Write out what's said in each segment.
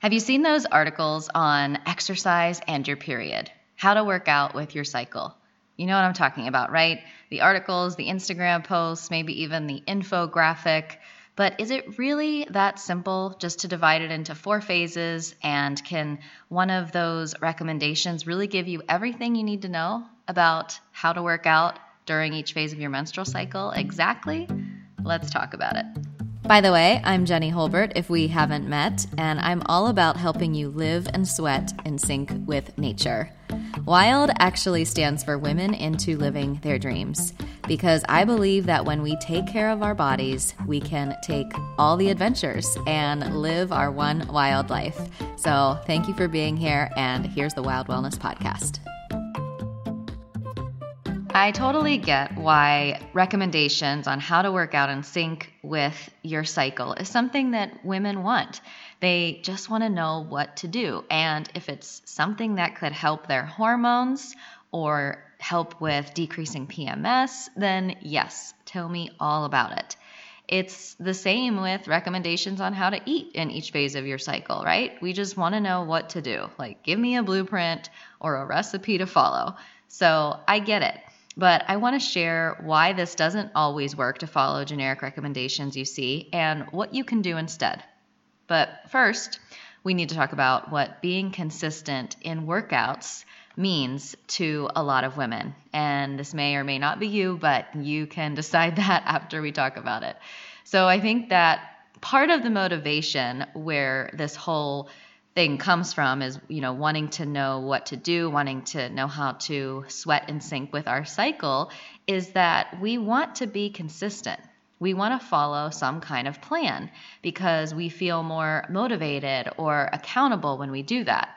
Have you seen those articles on exercise and your period? How to work out with your cycle? You know what I'm talking about, right? The articles, the Instagram posts, maybe even the infographic. But is it really that simple just to divide it into four phases? And can one of those recommendations really give you everything you need to know about how to work out during each phase of your menstrual cycle exactly? Let's talk about it. By the way, I'm Jenny Holbert, if we haven't met, and I'm all about helping you live and sweat in sync with nature. WILD actually stands for Women into Living Their Dreams, because I believe that when we take care of our bodies, we can take all the adventures and live our one wild life. So thank you for being here, and here's the Wild Wellness Podcast. I totally get why recommendations on how to work out in sync with your cycle is something that women want. They just want to know what to do. And if it's something that could help their hormones or help with decreasing PMS, then yes, tell me all about it. It's the same with recommendations on how to eat in each phase of your cycle, right? We just want to know what to do. Like, give me a blueprint or a recipe to follow. So I get it. But I want to share why this doesn't always work to follow generic recommendations you see and what you can do instead. But first, we need to talk about what being consistent in workouts means to a lot of women. And this may or may not be you, but you can decide that after we talk about it. So I think that part of the motivation where this whole thing comes from is you know wanting to know what to do wanting to know how to sweat in sync with our cycle is that we want to be consistent. We want to follow some kind of plan because we feel more motivated or accountable when we do that.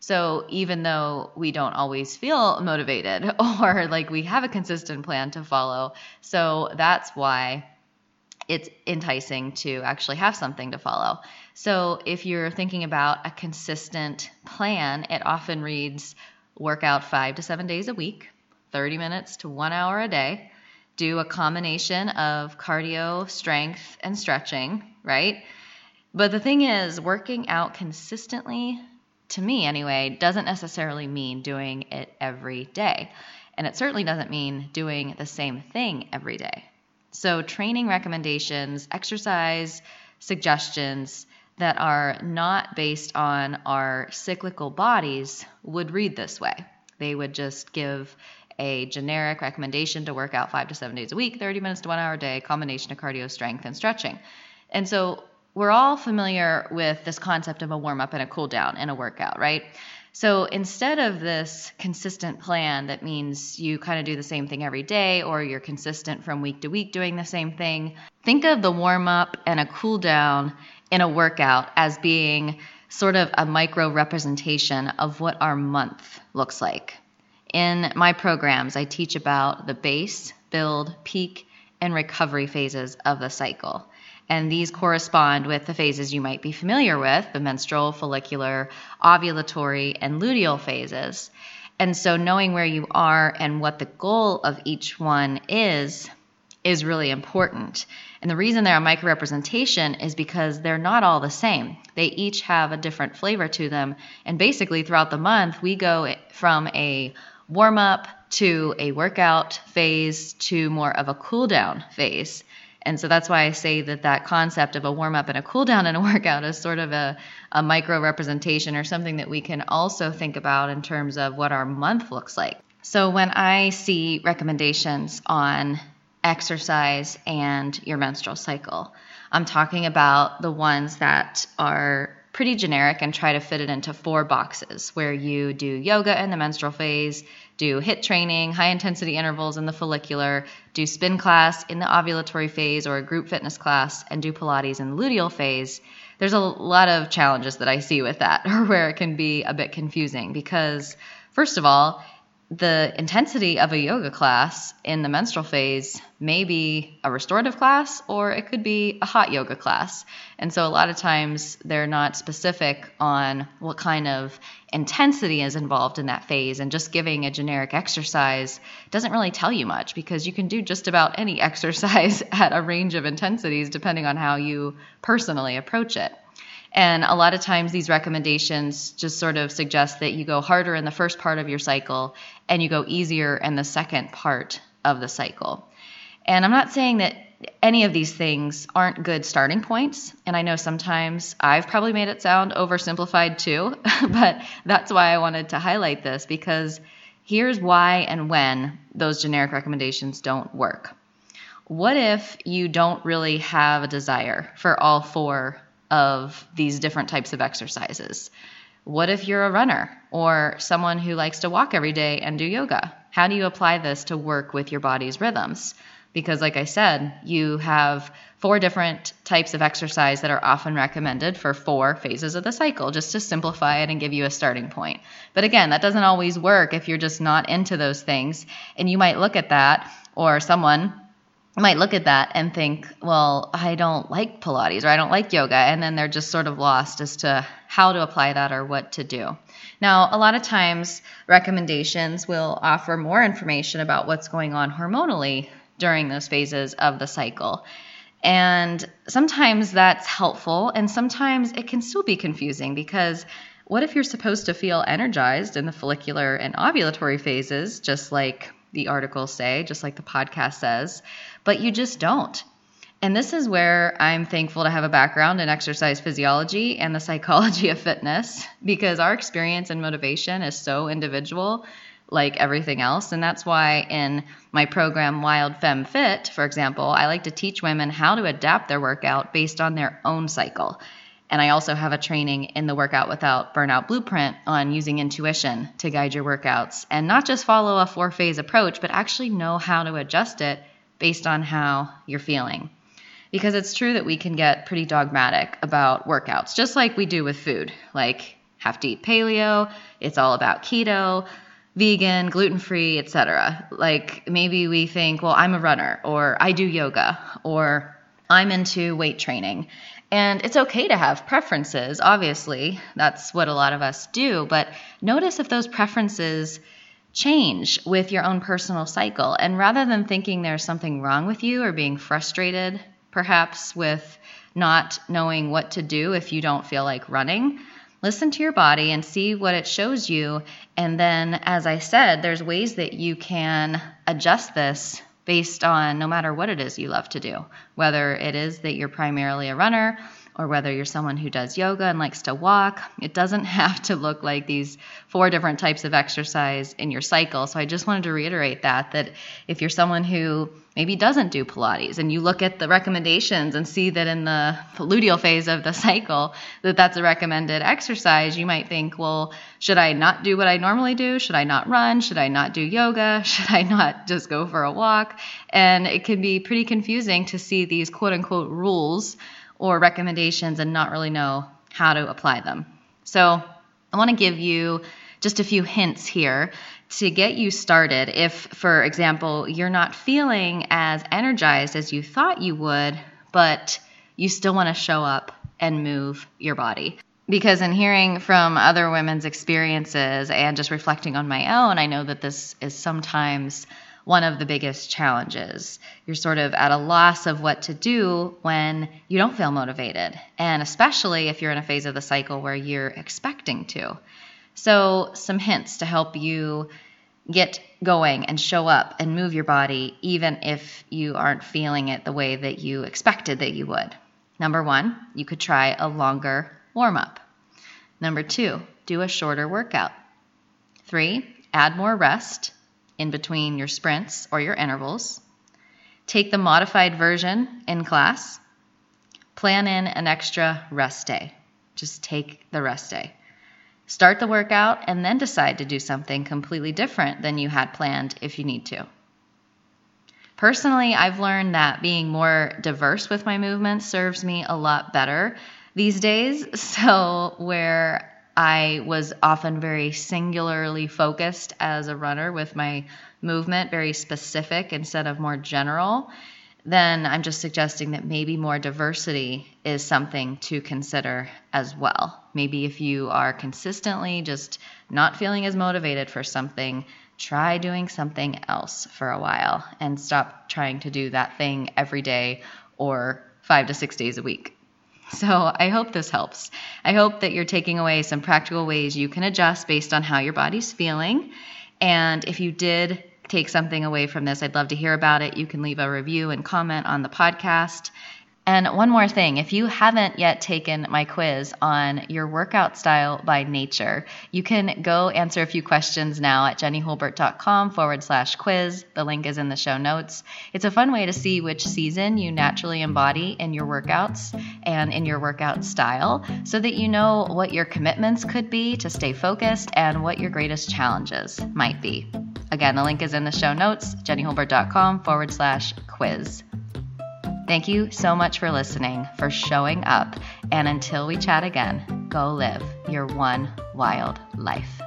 So even though we don't always feel motivated or like we have a consistent plan to follow so that's why it's enticing to actually have something to follow. So if you're thinking about a consistent plan, it often reads work out five to seven days a week, 30 minutes to one hour a day, do a combination of cardio, strength, and stretching, right? But the thing is, working out consistently, to me anyway, doesn't necessarily mean doing it every day. And it certainly doesn't mean doing the same thing every day. So, training recommendations, exercise suggestions that are not based on our cyclical bodies would read this way. They would just give a generic recommendation to work out five to seven days a week, 30 minutes to one hour a day, combination of cardio, strength, and stretching. And so we're all familiar with this concept of a warm up and a cool down in a workout, right? So instead of this consistent plan that means you kind of do the same thing every day or you're consistent from week to week doing the same thing, think of the warm up and a cool down in a workout as being sort of a micro representation of what our month looks like. In my programs, I teach about the base, build, peak, and recovery phases of the cycle. And these correspond with the phases you might be familiar with the menstrual, follicular, ovulatory, and luteal phases. And so, knowing where you are and what the goal of each one is, is really important. And the reason they're a micro representation is because they're not all the same. They each have a different flavor to them. And basically, throughout the month, we go from a warm up to a workout phase to more of a cool down phase. And so that's why I say that that concept of a warm up and a cool down in a workout is sort of a, a micro representation or something that we can also think about in terms of what our month looks like. So when I see recommendations on exercise and your menstrual cycle, I'm talking about the ones that are pretty generic and try to fit it into four boxes where you do yoga in the menstrual phase, do HIIT training, high intensity intervals in the follicular, do spin class in the ovulatory phase or a group fitness class, and do Pilates in the luteal phase. There's a lot of challenges that I see with that, or where it can be a bit confusing because, first of all, the intensity of a yoga class in the menstrual phase may be a restorative class or it could be a hot yoga class. And so a lot of times they're not specific on what kind of intensity is involved in that phase. And just giving a generic exercise doesn't really tell you much because you can do just about any exercise at a range of intensities depending on how you personally approach it. And a lot of times these recommendations just sort of suggest that you go harder in the first part of your cycle and you go easier in the second part of the cycle. And I'm not saying that any of these things aren't good starting points. And I know sometimes I've probably made it sound oversimplified too, but that's why I wanted to highlight this because here's why and when those generic recommendations don't work. What if you don't really have a desire for all four of these different types of exercises? What if you're a runner or someone who likes to walk every day and do yoga? How do you apply this to work with your body's rhythms? because, like I said, you have four different types of exercise that are often recommended for four phases of the cycle, just to simplify it and give you a starting point. But again, that doesn't always work if you're just not into those things. And you might look at that, or someone might look at that and think, well, I don't like Pilates or I don't like yoga. And then they're just sort of lost as to how to apply that or what to do. Now, a lot of times, recommendations will offer more information about what's going on hormonally during those phases of the cycle. And sometimes that's helpful, and sometimes it can still be confusing because what if you're supposed to feel energized in the follicular and ovulatory phases, just like the articles say, just like the podcast says, but you just don't? And this is where I'm thankful to have a background in exercise physiology and the psychology of fitness because our experience and motivation is so individual like everything else. And that's why in my program, Wild Femme Fit, for example, I like to teach women how to adapt their workout based on their own cycle. And I also have a training in the Workout Without Burnout Blueprint on using intuition to guide your workouts and not just follow a four phase approach, but actually know how to adjust it based on how you're feeling. Because it's true that we can get pretty dogmatic about workouts, just like we do with food. Like, have to eat paleo, it's all about keto, vegan, gluten free, etc. Like maybe we think, well, I'm a runner, or I do yoga, or I'm into weight training. And it's okay to have preferences, obviously. That's what a lot of us do. But notice if those preferences change with your own personal cycle. And rather than thinking there's something wrong with you or being frustrated, perhaps with not knowing what to do if you don't feel like running, listen to your body and see what it shows you. And then, as I said, there's ways that you can adjust this based on no matter what it is you love to do, whether it is that you're primarily a runner or whether you're someone who does yoga and likes to walk. It doesn't have to look like these four different types of exercise in your cycle. So I just wanted to reiterate that that if you're someone who maybe doesn't do Pilates and you look at the recommendations and see that in the luteal phase of the cycle that that's a recommended exercise, you might think, well, should I not do what I normally do? Should I not run? Should I not do yoga? Should I not just go for a walk? And it can be pretty confusing to see these quote unquote rules or recommendations and not really know how to apply them. So I want to give you just a few hints here to get you started. If, for example, you're not feeling as energized as you thought you would, but you still want to show up and move your body. Because in hearing from other women's experiences and just reflecting on my own, I know that this is sometimes one of the biggest challenges. You're sort of at a loss of what to do when you don't feel motivated, and especially if you're in a phase of the cycle where you're expecting to. So, some hints to help you get going and show up and move your body, even if you aren't feeling it the way that you expected that you would. Number one, you could try a longer warm up. Number two, do a shorter workout. Three, add more rest in between your sprints or your intervals. Take the modified version in class. Plan in an extra rest day. Just take the rest day. Start the workout and then decide to do something completely different than you had planned if you need to. Personally, I've learned that being more diverse with my movements serves me a lot better these days. So, where I was often very singularly focused as a runner with my movement, very specific instead of more general, then I'm just suggesting that maybe more diversity is something to consider as well. Maybe if you are consistently just not feeling as motivated for something, try doing something else for a while and stop trying to do that thing every day or five to six days a week. So I hope this helps. I hope that you're taking away some practical ways you can adjust based on how your body's feeling. And if you did take something away from this, I'd love to hear about it. You can leave a review and comment on the podcast. And one more thing if you haven't yet taken my quiz on your workout style by nature, you can go answer a few questions now at jennyholbert.com forward slash quiz. The link is in the show notes. It's a fun way to see which season you naturally embody in your workouts and in your workout style so that you know what your commitments could be to stay focused and what your greatest challenges might be. Again, the link is in the show notes, jennyholbert.com forward slash quiz. Thank you so much for listening, for showing up, and until we chat again, go live your one wild life.